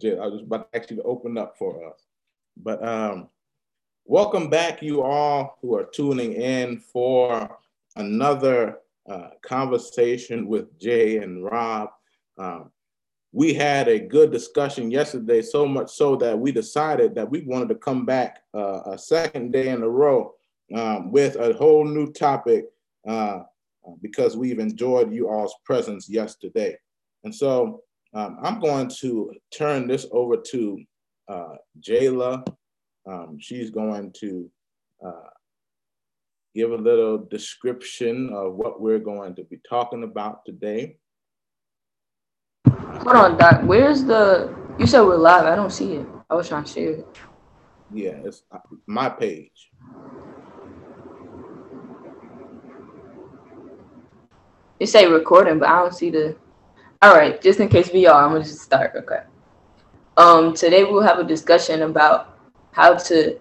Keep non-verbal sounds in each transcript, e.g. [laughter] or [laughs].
Jay, I was about to actually open up for us. But um, welcome back, you all who are tuning in for another uh, conversation with Jay and Rob. Um, we had a good discussion yesterday, so much so that we decided that we wanted to come back uh, a second day in a row um, with a whole new topic uh, because we've enjoyed you all's presence yesterday. And so um, I'm going to turn this over to uh, Jayla. Um, she's going to uh, give a little description of what we're going to be talking about today. Hold on, Doc. Where's the? You said we're live. I don't see it. I was trying to share it. Yeah, it's uh, my page. It say recording, but I don't see the. All right, just in case we are, I'm gonna just start. Okay. Um, today we'll have a discussion about how to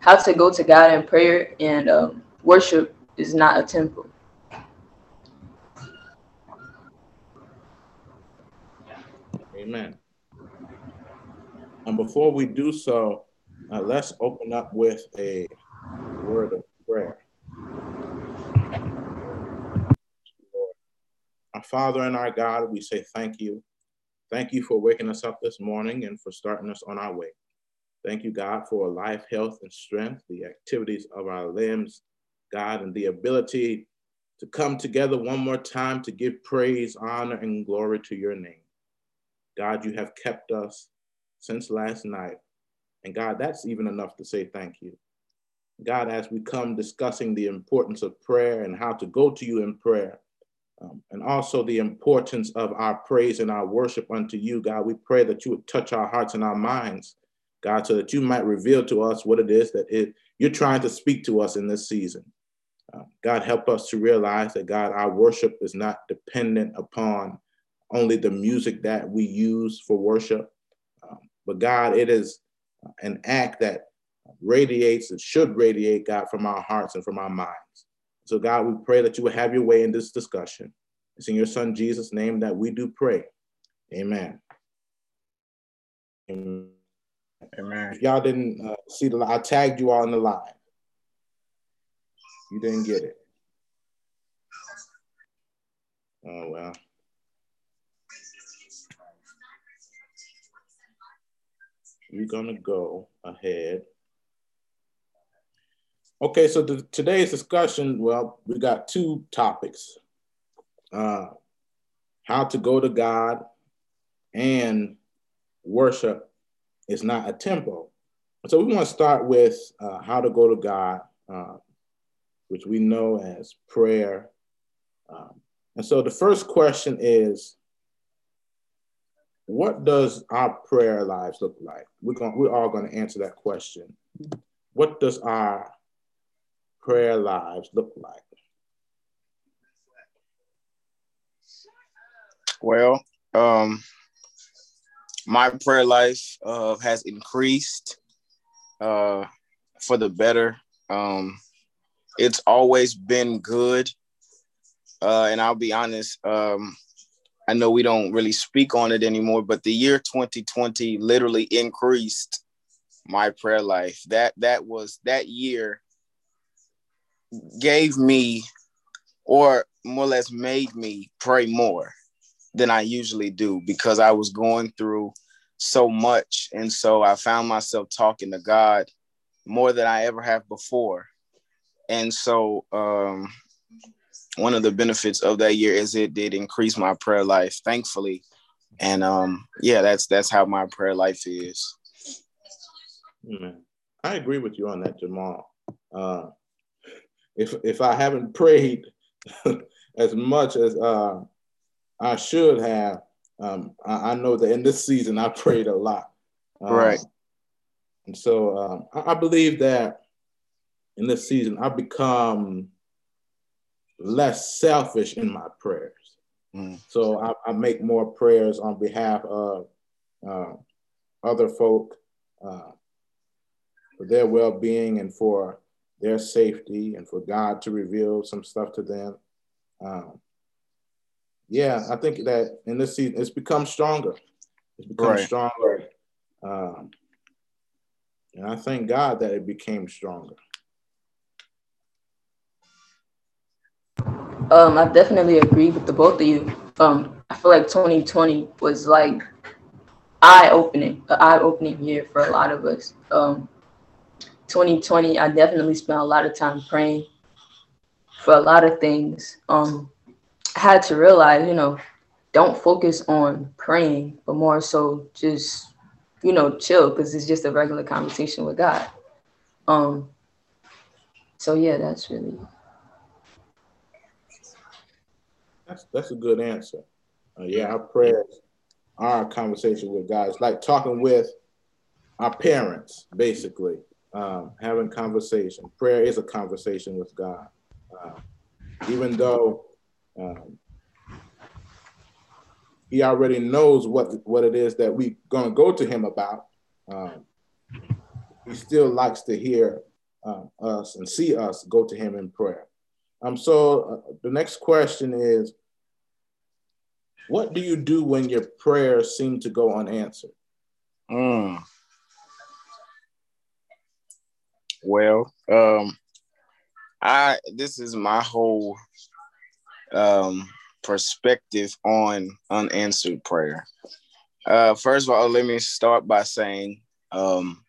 how to go to God in prayer and um, worship is not a tempo. Amen. And before we do so, uh, let's open up with a word of prayer. Our Father and our God, we say thank you. Thank you for waking us up this morning and for starting us on our way. Thank you, God, for life, health, and strength, the activities of our limbs, God, and the ability to come together one more time to give praise, honor, and glory to your name. God, you have kept us since last night. And God, that's even enough to say thank you. God, as we come discussing the importance of prayer and how to go to you in prayer, um, and also the importance of our praise and our worship unto you, God, we pray that you would touch our hearts and our minds, God, so that you might reveal to us what it is that it, you're trying to speak to us in this season. Uh, God, help us to realize that, God, our worship is not dependent upon only the music that we use for worship. Um, but God, it is an act that radiates and should radiate, God, from our hearts and from our minds. So, God, we pray that you would have your way in this discussion. It's in your son Jesus' name that we do pray. Amen. Amen. If y'all didn't uh, see the, I tagged you all in the line. You didn't get it. Oh well. we're going to go ahead. Okay, so the, today's discussion, well, we got two topics. Uh, how to go to God and worship is not a tempo. So we want to start with uh, how to go to God, uh, which we know as prayer. Um, and so the first question is, what does our prayer lives look like? We're going, we're all going to answer that question. What does our prayer lives look like? Well, um, my prayer life uh, has increased uh, for the better. Um, it's always been good. Uh, and I'll be honest, um, I know we don't really speak on it anymore, but the year 2020 literally increased my prayer life. That that was that year gave me or more or less made me pray more than I usually do because I was going through so much and so I found myself talking to God more than I ever have before. And so um one of the benefits of that year is it did increase my prayer life, thankfully. And um, yeah, that's that's how my prayer life is. I agree with you on that, Jamal. Uh, if if I haven't prayed [laughs] as much as uh, I should have, um, I, I, know that in this season I prayed a lot. Um, right. And so um, I, I believe that in this season I've become less selfish in my prayers. Mm. So I, I, make more prayers on behalf of uh, other folk uh, for their well being and for their safety and for God to reveal some stuff to them. Um, yeah, I think that in this season it's become stronger. It's become right. stronger. Um, and I thank God that it became stronger. Um, I definitely agree with the both of you. Um, I feel like 2020 was like eye opening, an eye opening year for a lot of us. Um, 2020, I definitely spent a lot of time praying for a lot of things. Um, I had to realize, you know, don't focus on praying, but more so just, you know, chill because it's just a regular conversation with God. Um, so yeah, that's really that's that's a good answer. Uh, yeah, our prayers, our conversation with God. It's like talking with our parents, basically, um, having conversation. Prayer is a conversation with God, uh, even though um, He already knows what what it is that we're going to go to Him about. Um, he still likes to hear uh, us and see us go to Him in prayer. Um, so uh, the next question is, what do you do when your prayers seem to go unanswered? Mm. Well, um, I this is my whole um, perspective on unanswered prayer. Uh, first of all, let me start by saying um,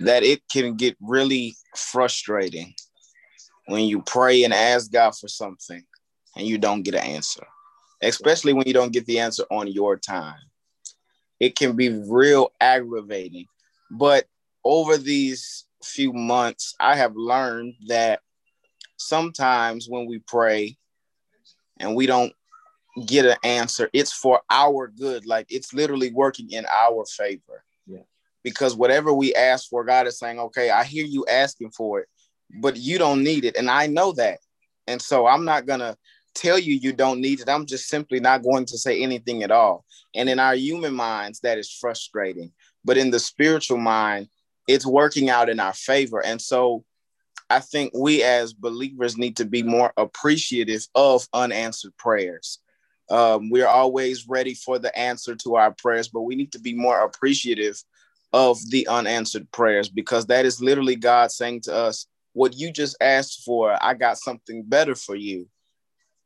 that it can get really frustrating when you pray and ask God for something and you don't get an answer especially when you don't get the answer on your time. It can be real aggravating. But over these few months, I have learned that sometimes when we pray and we don't get an answer, it's for our good. Like it's literally working in our favor. Yeah. Because whatever we ask for, God is saying, okay, I hear you asking for it, but you don't need it. And I know that. And so I'm not going to tell you you don't need it. I'm just simply not going to say anything at all. And in our human minds, that is frustrating. But in the spiritual mind, it's working out in our favor. And so I think we as believers need to be more appreciative of unanswered prayers. Um, we're always ready for the answer to our prayers, but we need to be more appreciative of the unanswered prayers because that is literally God saying to us, What you just asked for, I got something better for you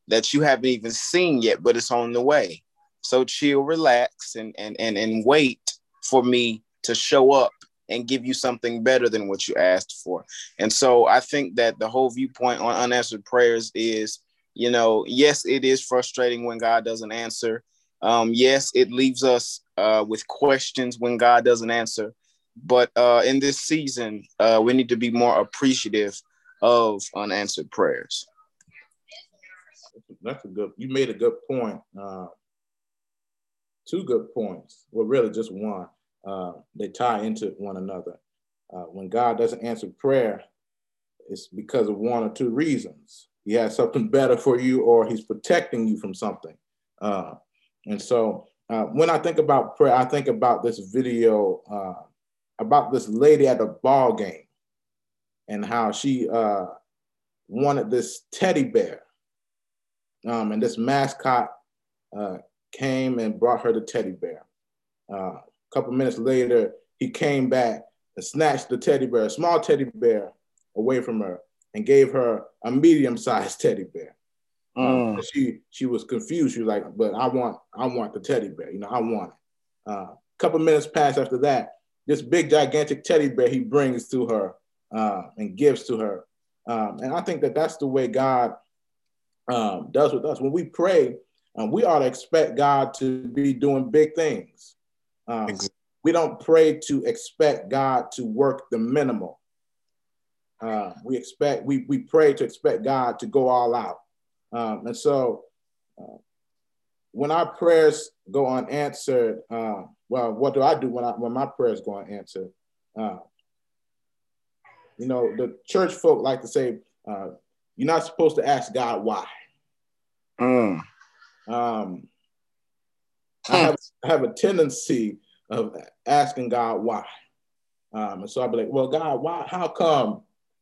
that you haven't even seen yet, but it's on the way. So chill, relax, and and and and wait for me to show up and give you something better than what you asked for. And so I think that the whole viewpoint on unanswered prayers is, you know, yes, it is frustrating when God doesn't answer. Um, yes, it leaves us uh, with questions when God doesn't answer. But uh, in this season, uh, we need to be more appreciative of unanswered prayers that's a good. You made a good point. Uh, two good points. Well, really, just one. Uh, they tie into one another. Uh, when God doesn't answer prayer, it's because of one or two reasons. He has something [laughs] better for you, or He's protecting you from something. Uh, and so, uh, when I think about prayer, I think about this video uh, about this lady at a ball game and how she wanted this teddy bear um, and this mascot came and brought her the teddy bear. Uh, a couple minutes later, he came back and snatched the teddy bear, a small teddy bear, away from her and gave her a medium-sized [laughs] teddy bear. Mm. she she was confused. She was like, "But I want I want the teddy bear. You know, I want it." A uh, couple minutes passed after that. This big gigantic teddy bear he brings to her uh, and gives to her, um, and I think that that's the way God um, does with us. When we pray, um, we ought to expect God to be doing big things. Um, exactly. We don't pray to expect God to work the minimal. Uh, we expect we we pray to expect God to go all out. Um, and so, uh, when our prayers go unanswered, uh, well, what do I do when I when my prayers go unanswered? Uh, you know, the church folk like to say, uh, "You're not supposed to ask God why." Mm. Um, I have, I have a tendency of asking God why. Um, and so I'd be like, well, God, why, how come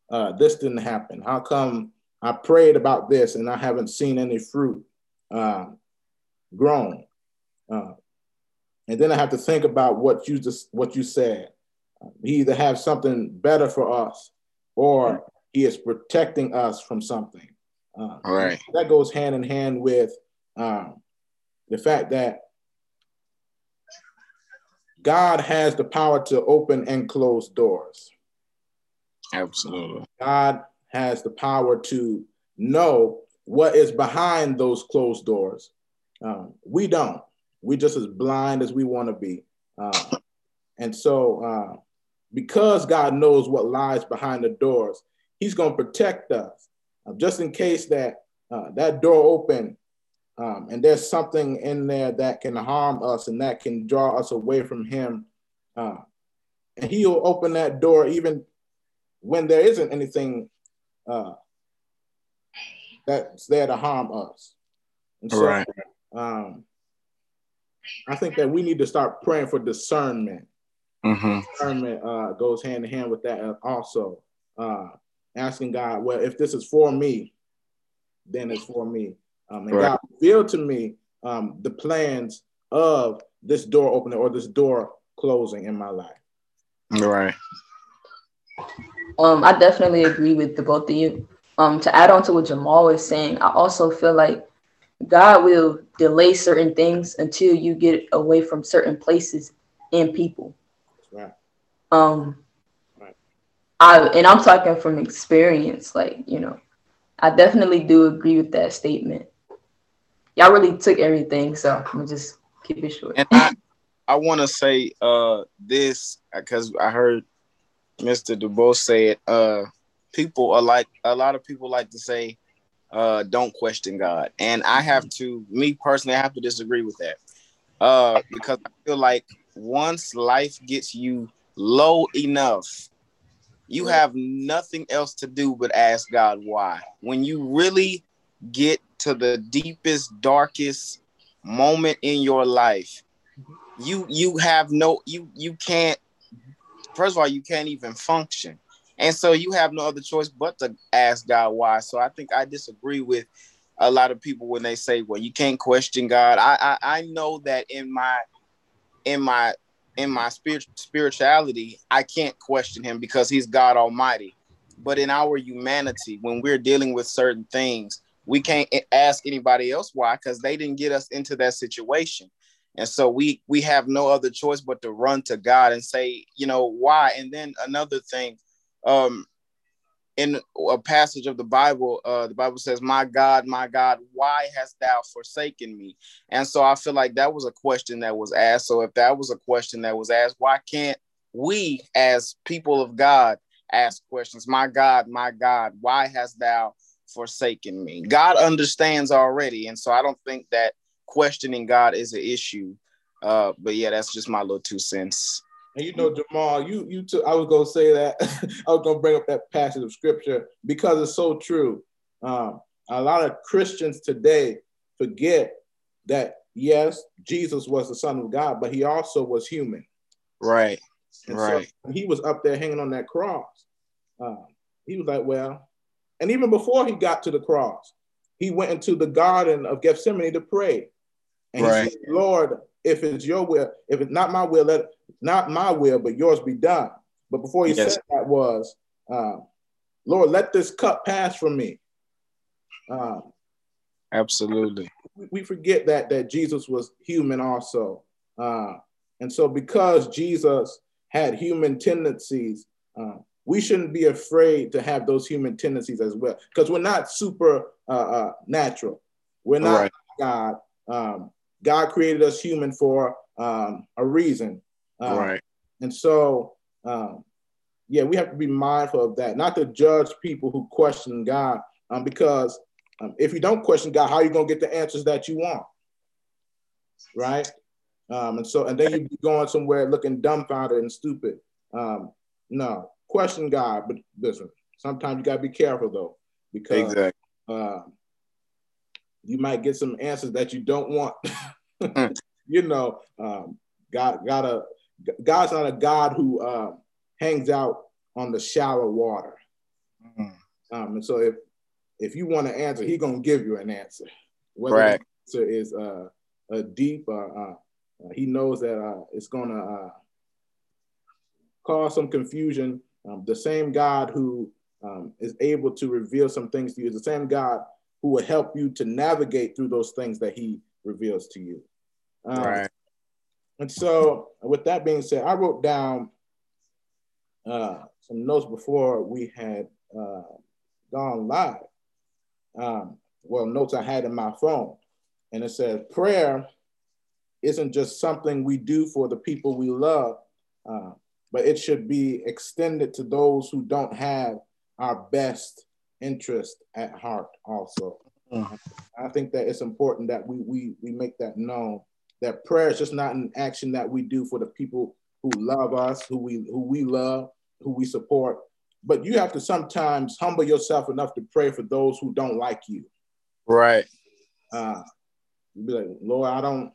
uh, this didn't happen? How come I prayed about this and I haven't seen any fruit uh, grown? Uh, and then I have to think about what you just what you said. He either have something better for us, or he is protecting us from something. Uh, All right. That goes hand in hand with um, the fact that God has the power to open and close doors. Absolutely. God has the power to know what is behind those closed doors. Um, we don't. We're just as blind as we want to be. Uh, and so, uh, because God knows what lies behind the doors, He's going to protect us, uh, just in case that uh, that door open um, and there's something in there that can harm us and that can draw us away from Him. Uh, and He'll open that door even when there isn't anything uh, that's there to harm us. And so, right. um, I think that we need to start praying for discernment. Mm-hmm. Discernment uh, goes hand in hand with that also. Uh, asking God, well, if this is for me, then it's for me. Um, and right. God revealed to me um, the plans of this door opening or this door closing in my life. Right. Um, I definitely agree with the both of you. Um, to add on to what Jamal was saying, I also feel like God will delay certain things until you get away from certain places and people. Right. Um, right. I and I'm talking from experience, like you know, I definitely do agree with that statement y'all really took everything, so I'm just keep it short. And I, I want to say uh this because I heard Mr. DuBois say it. Uh, people are like a lot of people like to say, uh, don't question God, and I have to, me personally, I have to disagree with that. Uh, because I feel like once life gets you low enough, you have nothing else to do but ask God why. When you really get to the deepest, darkest moment in your life, you you have no you you can't first of all you can't even function. And so you have no other choice but to ask god why. So i think i disagree with a lot of people when they say well you can't question god. I i, I know that in my in my in my spirit spirituality i can't question him because he's god almighty. But in our humanity when we're dealing with certain things we can't ask anybody else why because they didn't get us into that situation. And so we we have no other choice but to run to god and say you know why? And then another thing um in a passage of the bible uh the bible says my god my god why hast thou forsaken me? And so i feel like that was a question that was asked. So if that was a question that was asked why can't we as people of god ask questions? My god my god why hast thou forsaken me. God understands already. And so I don't think that questioning God is an issue. Uh, but yeah, that's just my little two cents. And you know, Jamal, you you took I was gonna say that [laughs] I was gonna bring up that passage of scripture because it's so true. Um, a lot of Christians today forget that yes, Jesus was the Son of God, but he also was human. Right. And right. So he was up there hanging on that cross. Um, he was like, Well, and even before he got to the cross, he went into the garden of Gethsemane to pray. And right. he said, Lord, if it's your will, if it's not my will, let not my will, but yours be done. But before he yes. said that was, uh, Lord, let this cup pass from me. Uh, Absolutely. We forget that that Jesus was human also, uh, and so because Jesus had human tendencies, uh, we shouldn't be afraid to have those human tendencies as well because we're not super uh, uh, natural. We're not right. God. Um, God created us human for um, a reason. Um, right. And so, um, yeah, we have to be mindful of that, not to judge people who question God, um, because um, if you don't question God, how are you going to get the answers that you want? Right. and so, and then you'd be going somewhere looking dumbfounded and stupid. no, question God, but listen, sometimes you gotta be careful though, because exactly. uh, you might get some answers that you don't want. Hmm. [laughs] you know, um, God, got a God's not a God who uh, hangs out on the shallow water. Mm. Um, and so if if you want to answer, He's gonna give you an answer. Whether right. the answer is uh, a deep, uh, uh, Uh, he knows that uh, it's going to uh, cause some confusion. Um, the same God who um, is able to reveal some things to you is the same God who will help you to navigate through those things that He reveals to you. Um, right. And so, with that being said, I wrote down uh, some notes before we had uh, gone live. Um, well, notes I had in my phone. And it says, prayer isn't just something we do for the people we love, uh, but it should be extended to those who don't have our best interest at heart also. Mm-hmm. I think that it's important that we, we, we make that known that prayer is just not an action that we do for the people who love us, who we, who we love, who we support, but you have to sometimes humble yourself enough to pray for those who don't like you. Right. Uh, be like, Lord, I don't,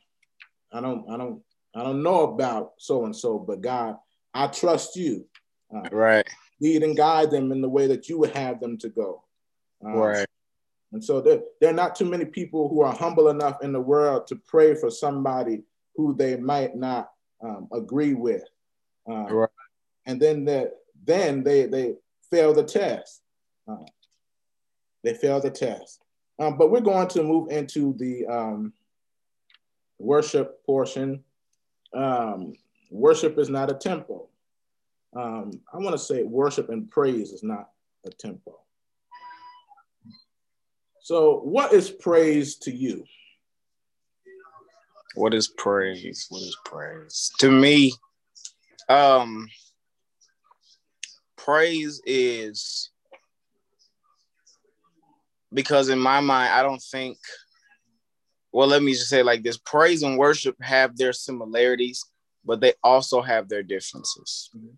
I don't, I don't, I don't know about so and so, but God, I trust you. Uh, right. Lead and guide them in the way that you would have them to go. Uh, right. And so there, there are not too many people who are humble enough in the world to pray for somebody who they might not um, agree with. Uh, right. And then that then they they fail the test. Uh, they fail the test. Um, but we're going to move into the um, worship portion. Um, worship is not a tempo. Um, I want to say worship and praise is not a tempo. So, what is praise to you? What is praise? What is praise? To me, um, praise is because in my mind, I don't think, well, let me just say like this praise and worship have their similarities, but they also have their differences. Mm-hmm.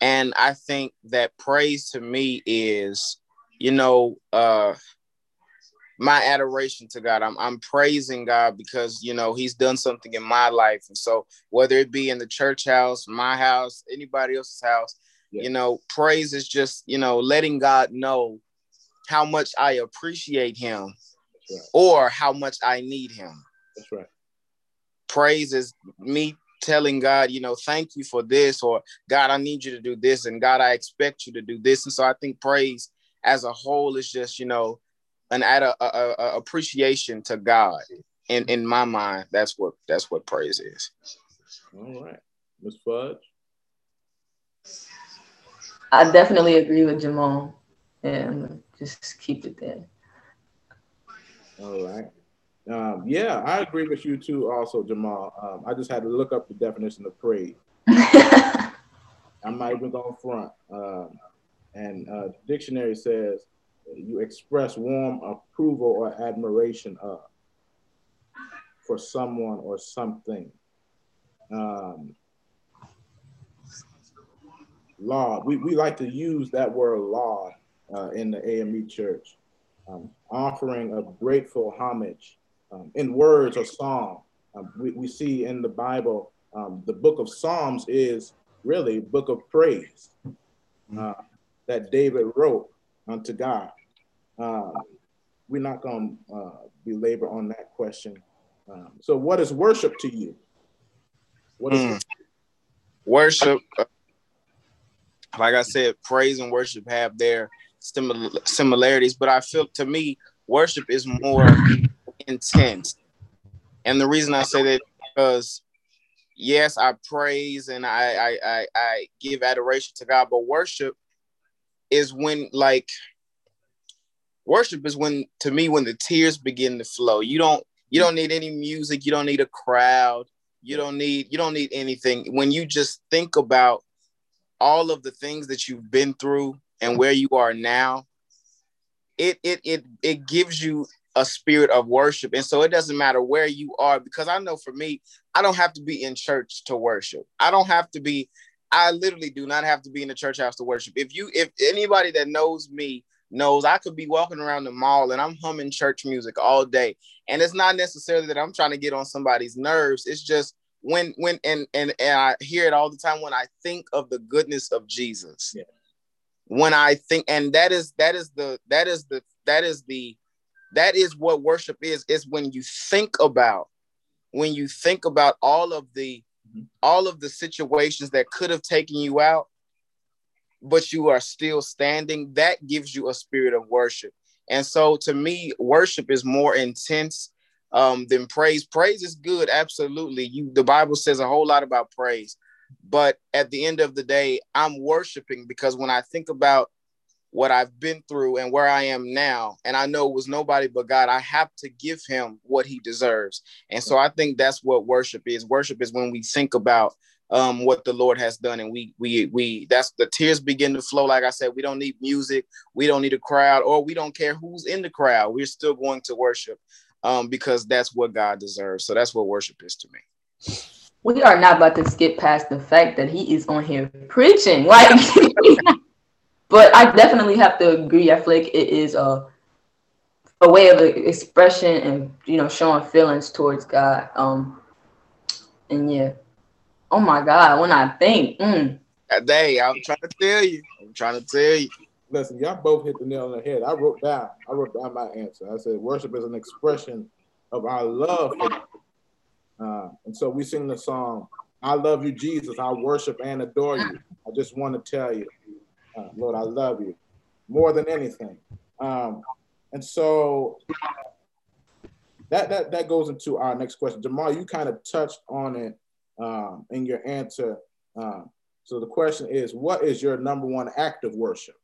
And I think that praise to me is, you know, uh, my adoration to God. I'm I'm praising God because you know He's done something in my life, and so whether it be in the church house, my house, anybody else's house, yeah. you know, praise is just you know letting God know how much I appreciate him right. or how much I need him. That's right. Praise is me telling God, you know, thank you for this, or God, I need you to do this, and God, I expect you to do this. And so I think praise as a whole is just, you know, an add a, a, a appreciation to God. In in my mind, that's what that's what praise is. All right, Miss Fudge. I definitely agree with Jamal. And just keep it there. All right. Um, yeah, I agree with you too, also, Jamal. Um, I just had to look up the definition of praise. [laughs] I'm not even going front. Um, and uh, dictionary says you express warm approval or admiration of for someone or something. Um, law, we, we like to use that word law uh, in the AME church, um, offering a grateful homage um, in words or song. Um, we, we see in the Bible, um, the book of Psalms is really book of praise uh, that David wrote unto God. Uh, we're not going to uh, belabor on that question. Um, so, what is worship to you? What is mm. worship? Uh, like I said, praise and worship have their similarities, but I feel to me, worship is more intense. And the reason I say that because yes, I praise and I, I I I give adoration to God, but worship is when like worship is when to me when the tears begin to flow. You don't you don't need any music, you don't need a crowd, you don't need you don't need anything. When you just think about all of the things that you've been through and where you are now, it it it it gives you a spirit of worship. And so it doesn't matter where you are, because I know for me, I don't have to be in church to worship. I don't have to be, I literally do not have to be in the church house to worship. If you, if anybody that knows me knows I could be walking around the mall and I'm humming church music all day. And it's not necessarily that I'm trying to get on somebody's nerves. It's just when when and and, and I hear it all the time when I think of the goodness of Jesus. Yeah when I think, and that is that is the that is the that is the that is what worship is. Is when you think about when you think about all of the all of the situations that could have taken you out, but you are still standing, that gives you a spirit of worship. And so to me, worship is more intense um, than praise. Praise is good, absolutely. You the Bible says a whole lot about praise. But at the end of the day, I'm worshiping because when I think about what I've been through and where I am now, and I know it was nobody but God, I have to give him what he deserves. And so I think that's what worship is. Worship is when we think about um, what the Lord has done, and we we we that's the tears begin to flow. Like I said, we don't need music, we don't need a crowd, or we don't care who's in the crowd. We're still going to worship um, because that's what God deserves. So that's what worship is to me. We are not about to skip past the fact that he is on here preaching, like. [laughs] but I definitely have to agree. I feel like it is a a way of expression and you know showing feelings towards God. Um, and yeah, oh my God, when I think, mm. day I'm trying to tell you, I'm trying to tell you. Listen, y'all both hit the nail on the head. I wrote down, I wrote down my answer. I said, worship is an expression of our love for uh, and so we sing the song, I love you, Jesus. I worship and adore you. I just want to tell you, uh, Lord, I love you more than anything. Um, and so that, that that goes into our next question. Jamal, you kind of touched on it um, in your answer. Um, so the question is, what is your number one act of worship?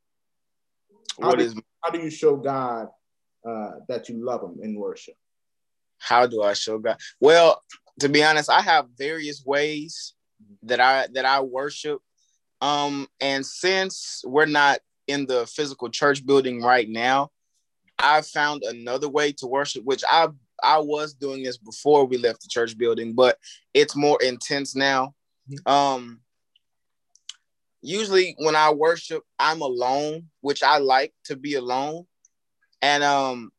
How, what do, is, how do you show God uh, that you love Him in worship? How do I show God? Well, to be honest, I have various ways that I that I worship. Um, and since we're not in the physical church building right now, I found another way to worship, which I I was doing this before we left the church building, but it's more intense now. Mm-hmm. Um, usually when I worship, I'm alone, which I like to be alone, and um,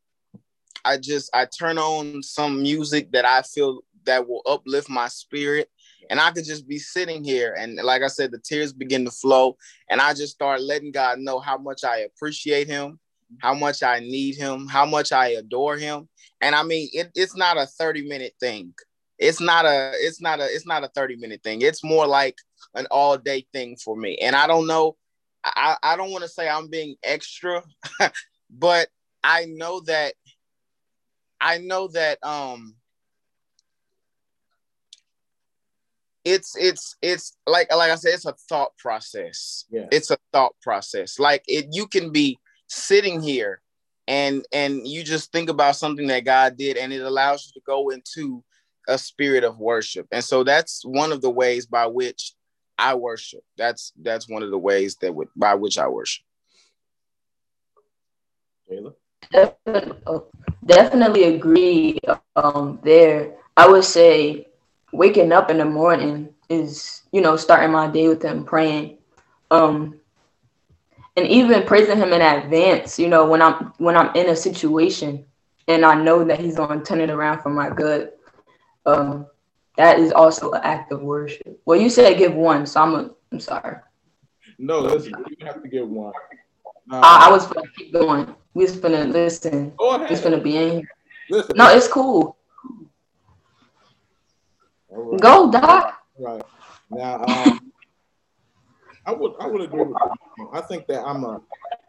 I just I turn on some music that I feel that will uplift my spirit. And I could just be sitting here. And like I said, the tears begin to flow. And I just start letting God know how much I appreciate him, how much I need him, how much I adore him. And I mean, it, it's not a 30 minute thing. It's not a, it's not a, it's not a 30 minute thing. It's more like an all day thing for me. And I don't know, I, I don't want to say I'm being extra, [laughs] but I know that I know that um it's it's it's like like I said, it's a thought process. Yeah. It's a thought process. Like it you can be sitting here and and you just think about something that God did and it allows you to go into a spirit of worship. And so that's one of the ways by which I worship. That's that's one of the ways that would by which I worship. Taylor? Definitely agree um, there. I would say waking up in the morning is, you know, starting my day with him praying. Um and even praising him in advance, you know, when I'm when I'm in a situation and I know that he's gonna turn it around for my good. Um that is also an act of worship. Well, you said give one, so I'm a, I'm sorry. No, listen, you have to give one. Uh, I, I, was gonna keep going. We was gonna listen. Go ahead. Gonna be in here. Listen, no, it's cool. Right. Go, Doc. Right. Now, um, I would I would agree with you. I think that I'm a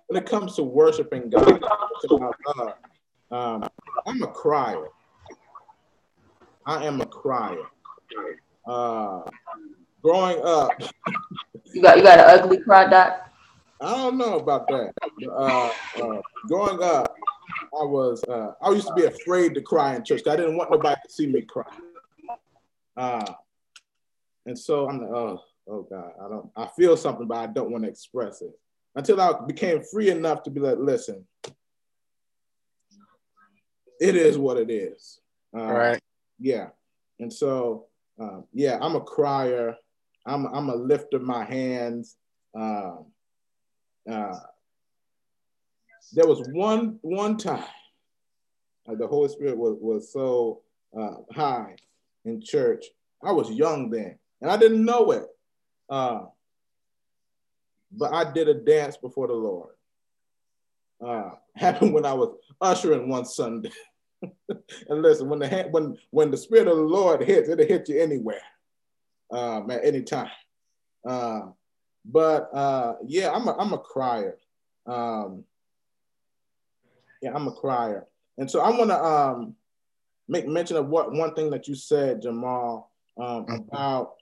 when it comes to worshiping God, God um, I'm a crier. I am a crier. Uh, growing up, you got you got an ugly cry, Doc. I don't know about that. Uh, uh, growing up, I was uh, I used to be afraid to cry in church. I didn't want nobody to see me cry. Uh, and so I'm like, oh, oh God, I don't, I feel something, but I don't want to express it until I became free enough to be like, listen, it is what it is. Uh, All right. Yeah. And so, uh, yeah, I'm a crier. I'm, I'm a lifter my hands. Uh, uh, there was one one time uh, the Holy Spirit was, was so uh, high in church. I was young then, and I didn't know it. Uh, but I did a dance before the Lord. Uh, [laughs] happened when I was ushering one Sunday. [laughs] and listen, when the when when the spirit of the Lord hits, it'll hit you anywhere, um, at any time. Uh, but uh, yeah, I'm a I'm a crier. Um, yeah, I'm a crier, and so I want to um, make mention of what one thing that you said, Jamal, um, mm-hmm. about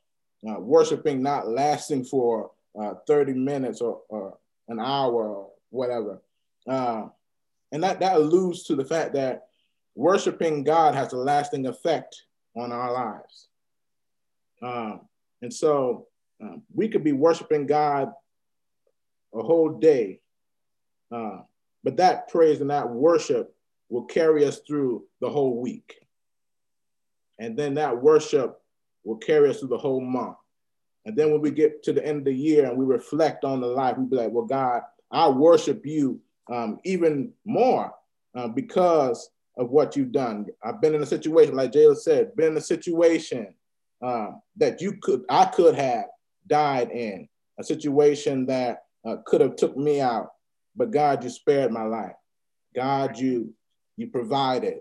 uh, worshiping not lasting for uh, 30 minutes or, or, an hour or whatever. Uh, and that, that alludes to the fact that worshiping God has a lasting effect on our lives. Um, and so um, we could be worshiping God a whole day, uh, but that praise and that worship will carry us through the whole week. And then that worship will carry us through the whole month. And then when we get to the end of the year and we reflect on the life, we be like, well, God, I worship you um, even more uh, because of what you've done. I've been in a situation, like Jayla said, been in a situation uh, that you could, I could have died in, a situation that uh, could have took me out, but God, you spared my life. God, you you provided,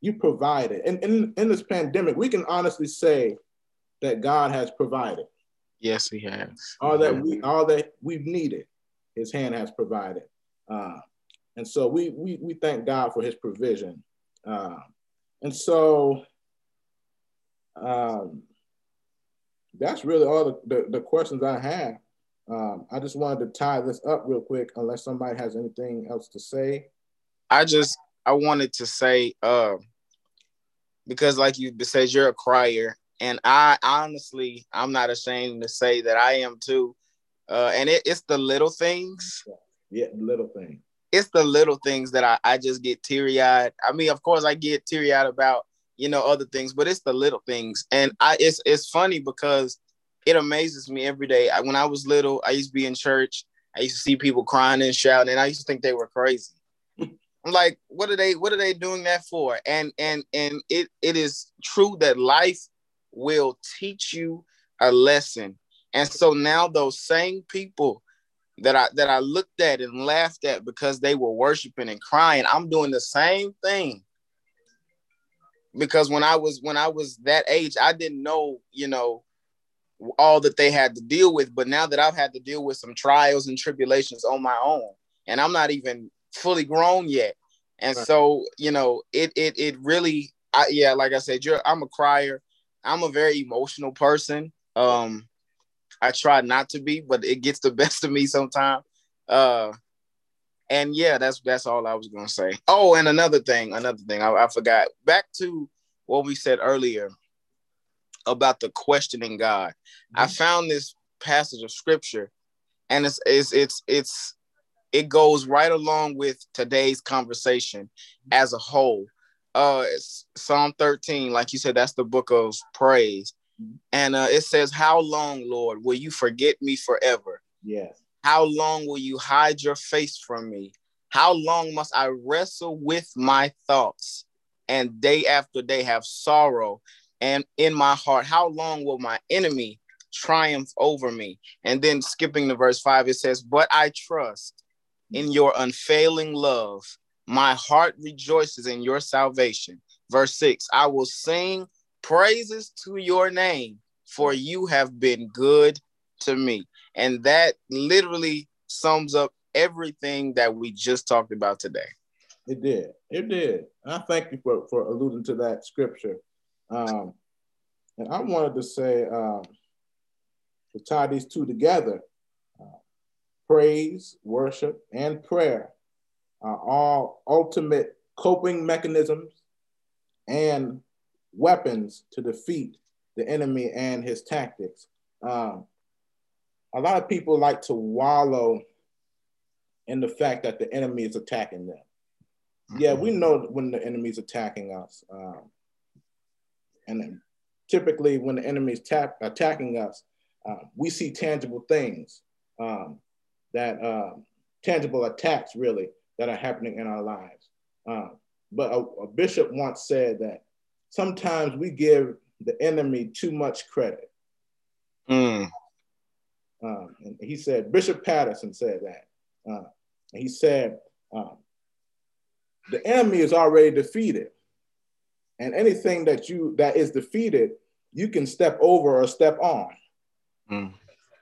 you provided. And in, in this pandemic, we can honestly say that God has provided. Yes, He has. All that we all that we've needed, His hand has provided. Uh, and so we we we thank God for His provision. Uh, and so um, that's really all the, the, the questions I have. Um, I just wanted to tie this up real quick, unless somebody has anything else to say. I just I wanted to say, uh, because like you said, you're a crier, and I honestly, I'm not ashamed to say that I am too. Uh, and it, it's the little things. Yeah, little things. It's the little things that I, I just get teary eyed. I mean, of course, I get teary eyed about you know other things, but it's the little things. And I it's it's funny because it amazes me every day. I, when I was little, I used to be in church. I used to see people crying and shouting, and I used to think they were crazy. Like, what are they? What are they doing that for? And and and it it is true that life will teach you a lesson. And so now those same people that I that I looked at and laughed at because they were worshiping and crying, I'm doing the same thing. Because when I was when I was that age, I didn't know, you know, all that they had to deal with. But now that I've had to deal with some trials and tribulations on my own, and I'm not even fully grown yet. And right. so, you know, it it it really I, yeah, like I said, you're I'm a crier. I'm a very emotional person. Um, I try not to be, but it gets the [laughs] best of me sometimes. Uh, and yeah, that's that's all I was gonna say. Oh, and another thing, another thing, I, I forgot. Back to what we said earlier about the questioning God. Mm-hmm. I found this passage of scripture, and it's it's it's it's it goes right along with today's conversation as a whole uh Psalm 13, like you said, that's the book of praise. Mm-hmm. And uh, it says, How long, Lord, will you forget me forever? Yes. How long will you hide your face from me? How long must I wrestle with my thoughts and day after day have sorrow and in my heart? How long will my enemy triumph over me? And then skipping to verse five, it says, But I trust in your unfailing love my heart rejoices in your salvation. Verse 6 I will sing praises to your name, for you have been good to me. And that literally sums up everything that we just talked about today. It did. It did. I thank you for, for alluding to that scripture. Um, and I wanted to say, um, to tie these two together praise, worship, and prayer are all ultimate coping mechanisms and weapons to defeat the enemy and his tactics. Um, a lot of people like to wallow in the fact that the enemy is attacking them. Mm-hmm. Yeah, we know when the enemy is attacking us. Um, and typically, when the enemy is tap- attacking us, uh, we see tangible things um, that uh, tangible attacks really that are happening in our lives. Uh, but a, a, bishop once said that sometimes we give the enemy too much credit. Mm. Um, and he said, Bishop Patterson said that. Uh, he said, um, the enemy is already defeated. and anything that you that is defeated, you can step over or step on. Mm.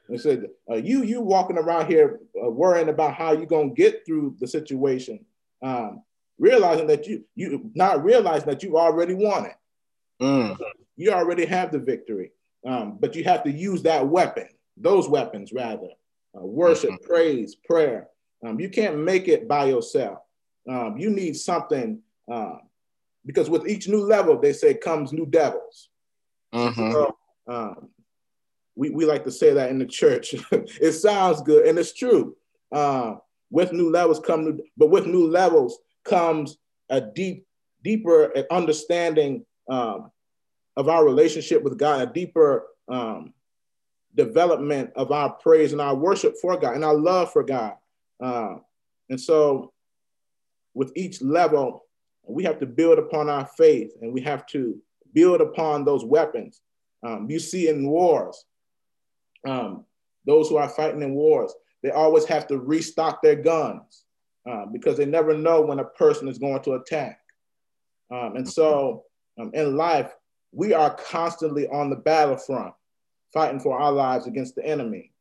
And said, uh, you you walking around here uh, worrying about how you're gonna get through the situation, um, realizing that you you not realizing that you already won it. Mm. You already have the victory, um, but you have to use that weapon, those weapons rather, uh, worship, mm-hmm. praise, prayer. Um, you can't make it by yourself. Um, you need something uh, because with each new level, they say comes new devils. Mm-hmm. So, um, we, we like to say that in the church. [laughs] it sounds good, and it's true. Uh, with new levels come new, but with new levels comes a deep, deeper understanding um, of our relationship with God, a deeper um, development of our praise and our worship for God and our love for God. Uh, and so, with each level, we have to build upon our faith and we have to build upon those weapons. Um, you see in wars, um, those who are fighting in wars, they always have to restock their guns uh, because they never know when a person is going to attack. Um, and so um, in life, we are constantly on the battlefront fighting for our lives against the enemy.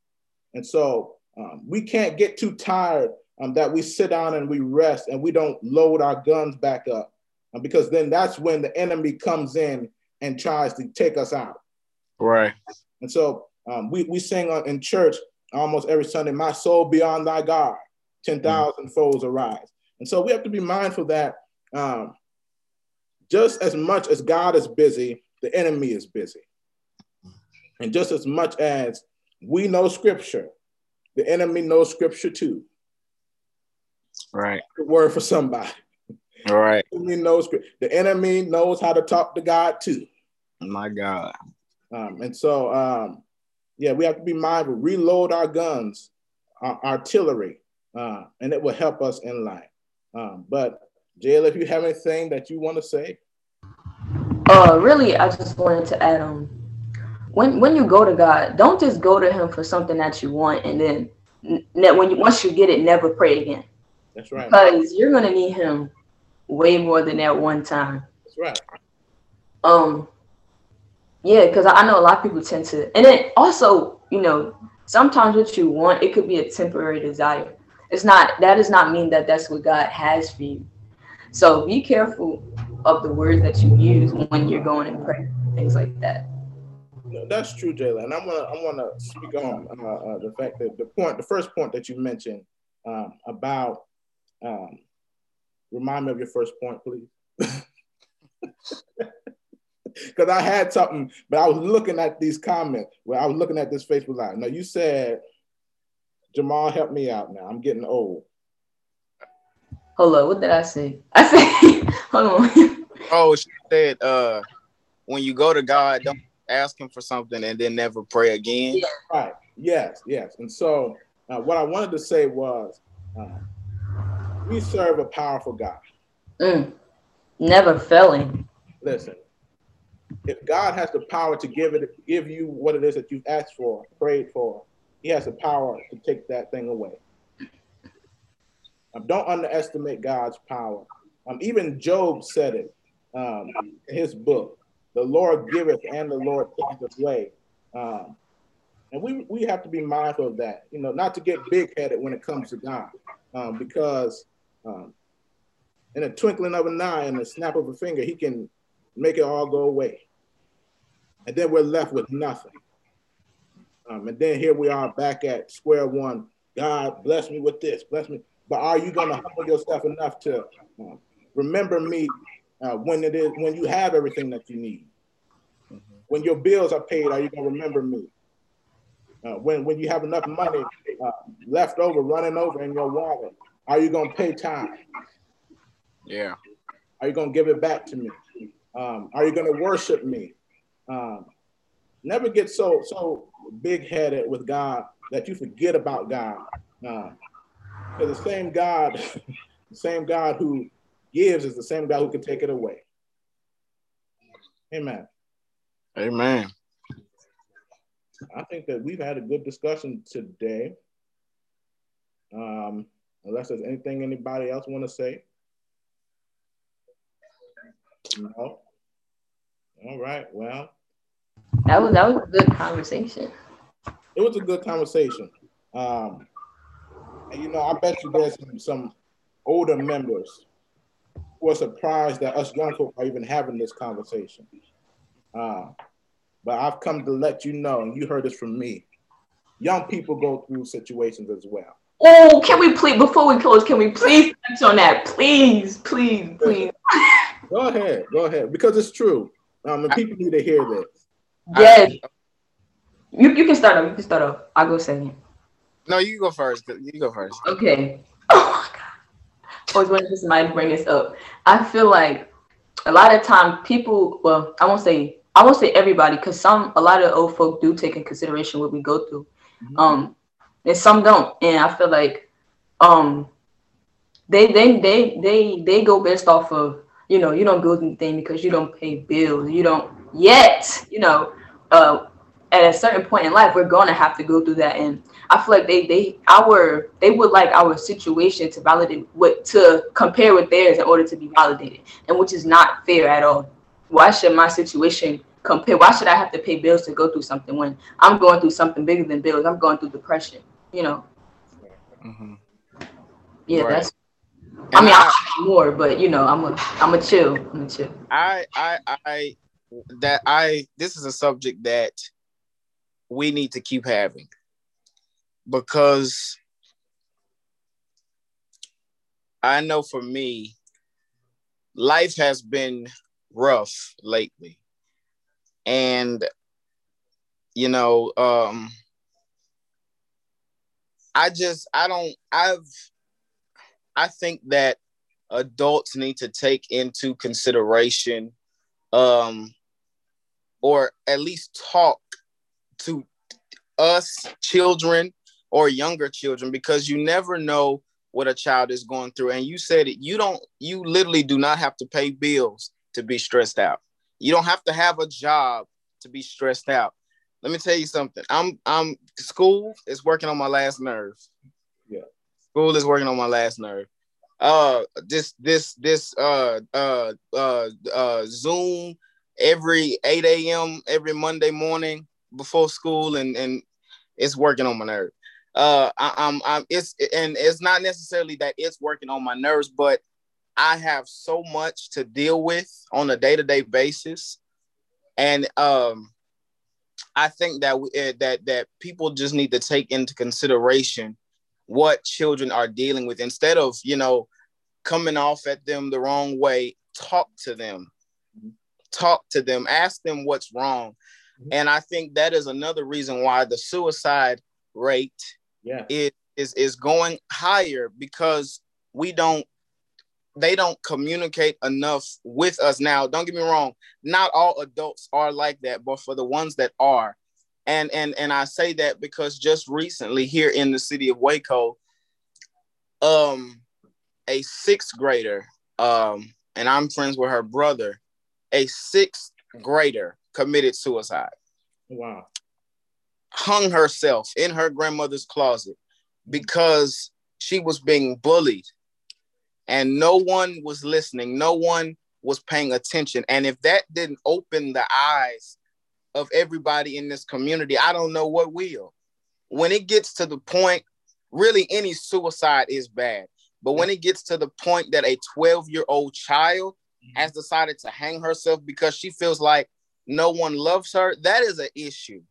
And so um, we can't get too tired um, that we sit down and we rest and we don't load our guns back up um, because then that's when the enemy comes in and tries to take us out. Right. And so um, we, we sing in church almost every Sunday, My soul be on thy guard, 10,000 mm. foes arise. And so we have to be mindful that um, just as much as God is busy, the enemy is busy. And just as much as we know scripture, the enemy knows scripture too. Right. The word for somebody. All right. The enemy knows, the enemy knows how to talk to God too. My God. Um, and so, um, yeah, we have to be mindful, reload our guns, our artillery, uh, and it will help us in life. Um, but, Jayla, if you have anything that you want to say. Uh, really, I just wanted to add um, when when you go to God, don't just go to Him for something that you want, and then when you once you get it, never pray again. That's right. Because you're gonna need Him way more than that one time. That's right. Um, yeah, because I know a lot of people tend to, and then also, you know, sometimes what you want, it could be a temporary desire. It's not. That does not mean that that's what God has for you. So be careful of the words that you use when you're going and pray, things like that. that's true, Jayla. And I'm gonna I'm gonna speak on uh, uh, the fact that the point, the first point that you mentioned um, about. Um, remind me of your first point, please. [laughs] Because I had something, but I was looking at these comments where I was looking at this Facebook Live. Now you said, Jamal, help me out now. I'm getting old. Hold on, what did I say? I said, [laughs] hold on. oh, she said, uh, when you go to God, don't ask Him for something and then never pray again. Yeah. Right. Yes. Yes. And so, uh, what I wanted to say was, uh, we serve a powerful God. Mm. Never failing. Listen, if God has the power to give it, give you what it is that you've asked for, prayed for, He has the power to take that thing away. Um, don't underestimate God's power. Um, even Job said it um, in his book. The Lord giveth and the Lord taketh away. Um, and we, we have to be mindful of that, you know, not to get big headed when it comes to God, um, because um, in a twinkling of an eye and a snap of a finger, He can make it all go away. And then we're left with nothing. Um, and then here we are back at square one. God bless me with this, bless me. But are you going to humble yourself enough to uh, remember me uh, when it is when you have everything that you need? Mm-hmm. When your bills are paid, are you going to remember me? Uh, when when you have enough money uh, left over, running over in your wallet, are you going to pay time? Yeah. Are you going to give it back to me? Um, are you going to worship me? Um, never get so so big headed with God that you forget about God. Uh, the same God, [laughs] the same God who gives is the same God who can take it away. Amen. Amen. I think that we've had a good discussion today. Um, unless there's anything anybody else want to say. No. All right. Well, that was that was a good conversation. It was a good conversation. Um, and you know, I bet you there's some, some older members who are surprised that us young folk are even having this conversation. Uh, but I've come to let you know, and you heard this from me. Young people go through situations as well. Oh, can we please, before we close, can we please touch on that? Please, please, please. go ahead, go ahead, because it's true. Um, and people need to hear this. Yes. I, you, you can start off. You can start off. I'll go second. No, you go first. You go first. Okay. [laughs] Oh my god. Always wanted somebody to bring this up. I feel like a lot of time people, well, I won't say I won't say everybody, because some a lot of old folk do take in consideration what we go through. Mm-hmm. Um and some don't. And I feel like um they they they they they go based off of you know you don't build anything because you don't pay bills. You don't yet you know uh at a certain point in life we're going to have to go through that. And i feel like they they our they would like our situation to validate what to compare with theirs in order to be validated and which is not fair at all. Why should my situation compare? Why should i have to pay bills to go through something when i'm going through something bigger than bills? I'm going through depression you know? Mm-hmm. yeah right. that's I mean, I, I more, but you know, I'm a, I'm a chill. I'm a chill. I, I, I, that I. This is a subject that we need to keep having because I know for me, life has been rough lately. And, you know, um, I just, I don't, I've, I think that adults need to take into consideration, um, or at least talk to us children or younger children because you never know what a child is going through. And you said it you don't you literally do not have to pay bills to be stressed out. You don't have to have a job to be stressed out. Let me tell you something. I'm i'm school is working on my last nerve school is working on my last nerve uh this this this uh uh uh uh zoom every 8 a.m every monday morning before school and and it's working on my nerve. Uh, I, I'm I'm it's and it's not necessarily that it's working on my nerves, but I have so much to deal with on a day to day basis, and um, I think that we, uh, that that people just need to take into consideration what children are dealing with instead of you know coming off at them the wrong way. Talk to them, talk to them, ask them what's wrong. Mm-hmm. And I think that is another reason why the suicide rate yeah. is, is is going higher because we don't they don't communicate enough with us now don't get me wrong not all adults are like that but for the ones that are and and and i say that because just recently here in the city of waco um a sixth grader um and i'm friends with her brother a sixth grader committed suicide. Wow. Hung herself in her grandmother's closet because she was being bullied and no one was listening. No one was paying attention. And if that didn't open the eyes of everybody in this community, I don't know what will. When it gets to the point, really any suicide is bad. But when it gets to the point that a 12 year old child mm-hmm. has decided to hang herself because she feels like no one loves her, that is an issue.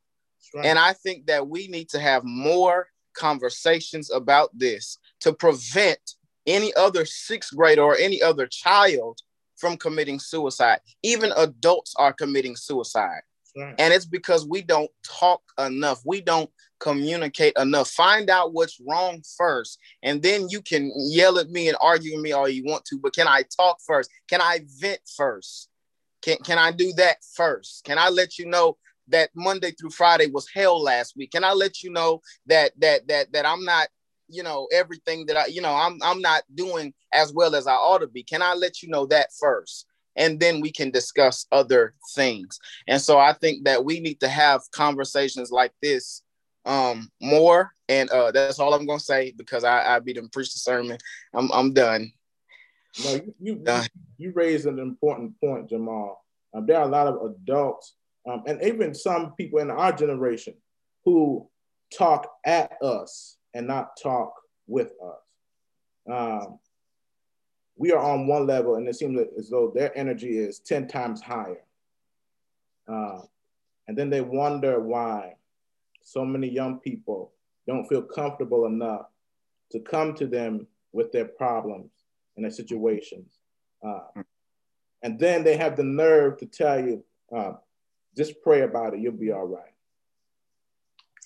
Right. And I think that we need to have more conversations about this to prevent any other sixth grader or any other child from committing suicide. Even adults are committing suicide. And it's because we don't talk enough. We don't communicate enough. Find out what's wrong first. And then you can yell at me and argue with me all you want to. But can I talk first? Can I vent first? Can can I do that first? Can I let you know that Monday through Friday was hell last week? Can I let you know that that that that I'm not, you know, everything that I, you know, I'm I'm not doing as well as I ought to be? Can I let you know that first? And then we can discuss other things. And so I think that we need to have conversations like this um more. And uh that's all I'm gonna say because I, I be them preach the sermon. I'm I'm done. No, you you, you raised an important point, Jamal. Um, there are a lot of adults um, and even some people in our generation who talk at us and not talk with us. Um, we are on one level, and it seems as though their energy is 10 times higher. Uh, and then they wonder why so many young people don't feel comfortable enough to come to them with their problems and their situations. Uh, and then they have the nerve to tell you, uh, just pray about it, you'll be all right.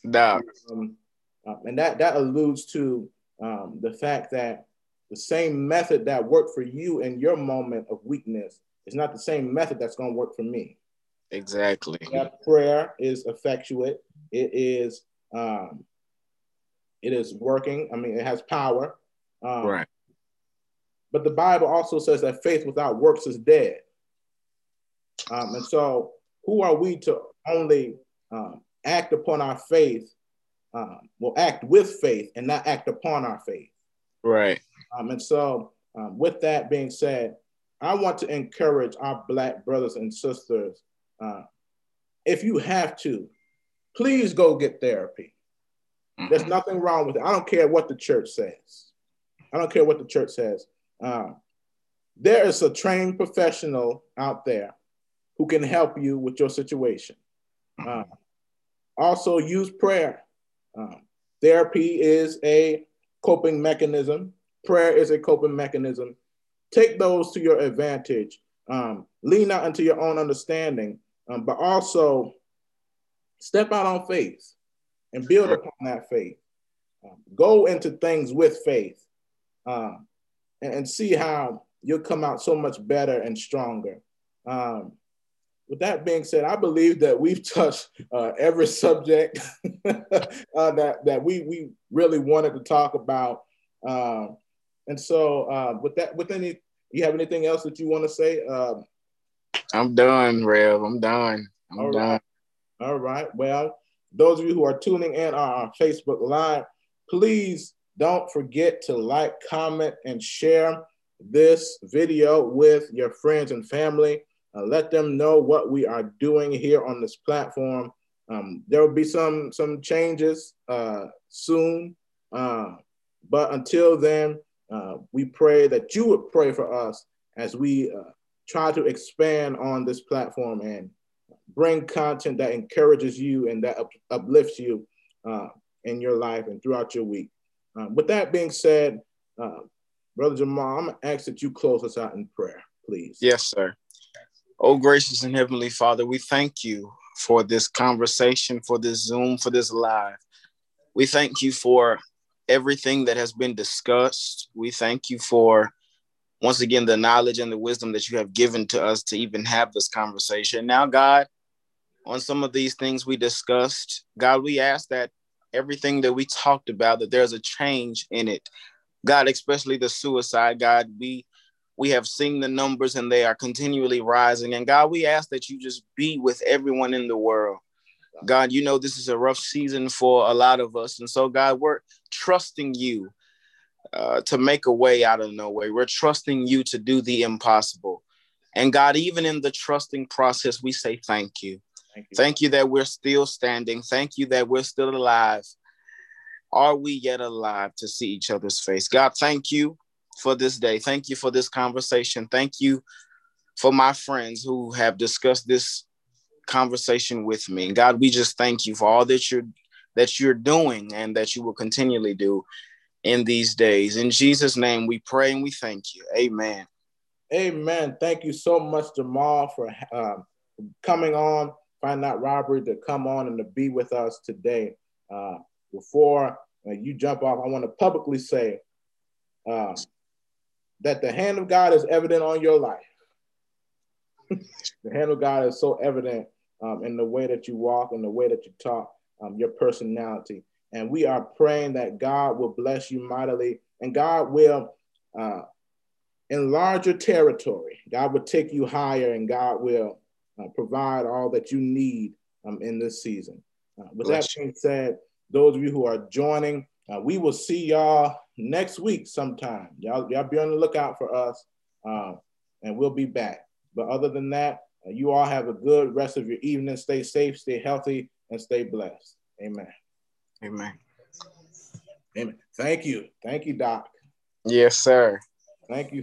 Nah. Um, uh, and that, that alludes to um, the fact that the same method that worked for you in your moment of weakness is not the same method that's going to work for me. Exactly. That prayer is effectuate. It is um, it is working. I mean, it has power. Um, right. But the Bible also says that faith without works is dead. Um, and so, who are we to only um, act upon our faith? Um, will act with faith and not act upon our faith. Right. Um, and so, um, with that being said, I want to encourage our Black brothers and sisters. Uh, if you have to, please go get therapy. Mm-hmm. There's nothing wrong with it. I don't care what the church says. I don't care what the church says. Um, there is a trained professional out there who can help you with your situation. Uh, also, use prayer. Um, therapy is a coping mechanism. Prayer is a coping mechanism. Take those to your advantage. Um, lean out into your own understanding, um, but also step out on faith and build upon that faith. Um, go into things with faith um, and, and, see how you'll come out so much better and stronger. Um, with that being said, I believe that we've [laughs] touched uh, every subject [laughs] uh, that, that we, we really wanted to talk about. Um, and so, uh, with that, with any, you have anything else that you want to say? Um, I'm done, Rev. I'm done. I'm all done. Right. All right. Well, those of you who are tuning in on our Facebook Live, please don't forget to like, comment, and share this video with your friends and family. Uh, let them know what we are doing here on this platform. Um, there will be some some changes uh, soon, uh, but until then, uh, we pray that you would pray for us as we uh, try to expand on this platform and bring content that encourages you and that up, uplifts you uh, in your life and throughout your week. with that being said, Brother Jamal, I'm gonna ask that you close us out in prayer, please. Yes, sir. Oh, gracious and heavenly Father, we thank you for this conversation, for this Zoom, for this live. We thank you for everything that has been discussed. We thank you for, once again, the knowledge and the wisdom that you have given to us to even have this conversation. Now, God, on some of these things we discussed, God, we ask that everything that we talked about, that there's a change in it. God, especially the suicide, God, we we have seen the numbers and they are continually rising. And God, we ask that you just be with everyone in the world. God, you know this is a rough season for a lot of us. And so, God, we're trusting you uh, to make a way out of no way. We're trusting you to do the impossible. And God, even in the trusting process, we say thank you. Thank you, thank you that we're still standing. Thank you that we're still alive. Are we yet alive to see each other's face? God, thank you for this day. Thank you for this conversation. Thank you for my friends who have discussed this conversation with me. And God, we just thank you for all that you're that you're doing and that you will continually do in these days. In Jesus' name, we pray and we thank you. Amen. Amen. Thank you so much, Jamal, for uh, coming on. Find out Robert to come on and to be with us today. Uh, before uh, you jump off, I want to publicly say uh, that the hand of God is evident on your life. [laughs] the hand of God is so evident um, in the way that you walk, in the way that you talk, um, your personality. And we are praying that God will bless you mightily and God will uh, enlarge your territory. God will take you higher and God will uh, provide all that you need um, in this season. Uh, with bless that being said, those of you who are joining, uh, we will see y'all next week sometime. Y'all, y'all be on the lookout for us, uh, and we'll be back. But other than that, you all have a good rest of your evening. Stay safe, stay healthy, and stay blessed. Amen. Amen. Amen. Thank you. Thank you, Doc. Yes, sir. Thank you.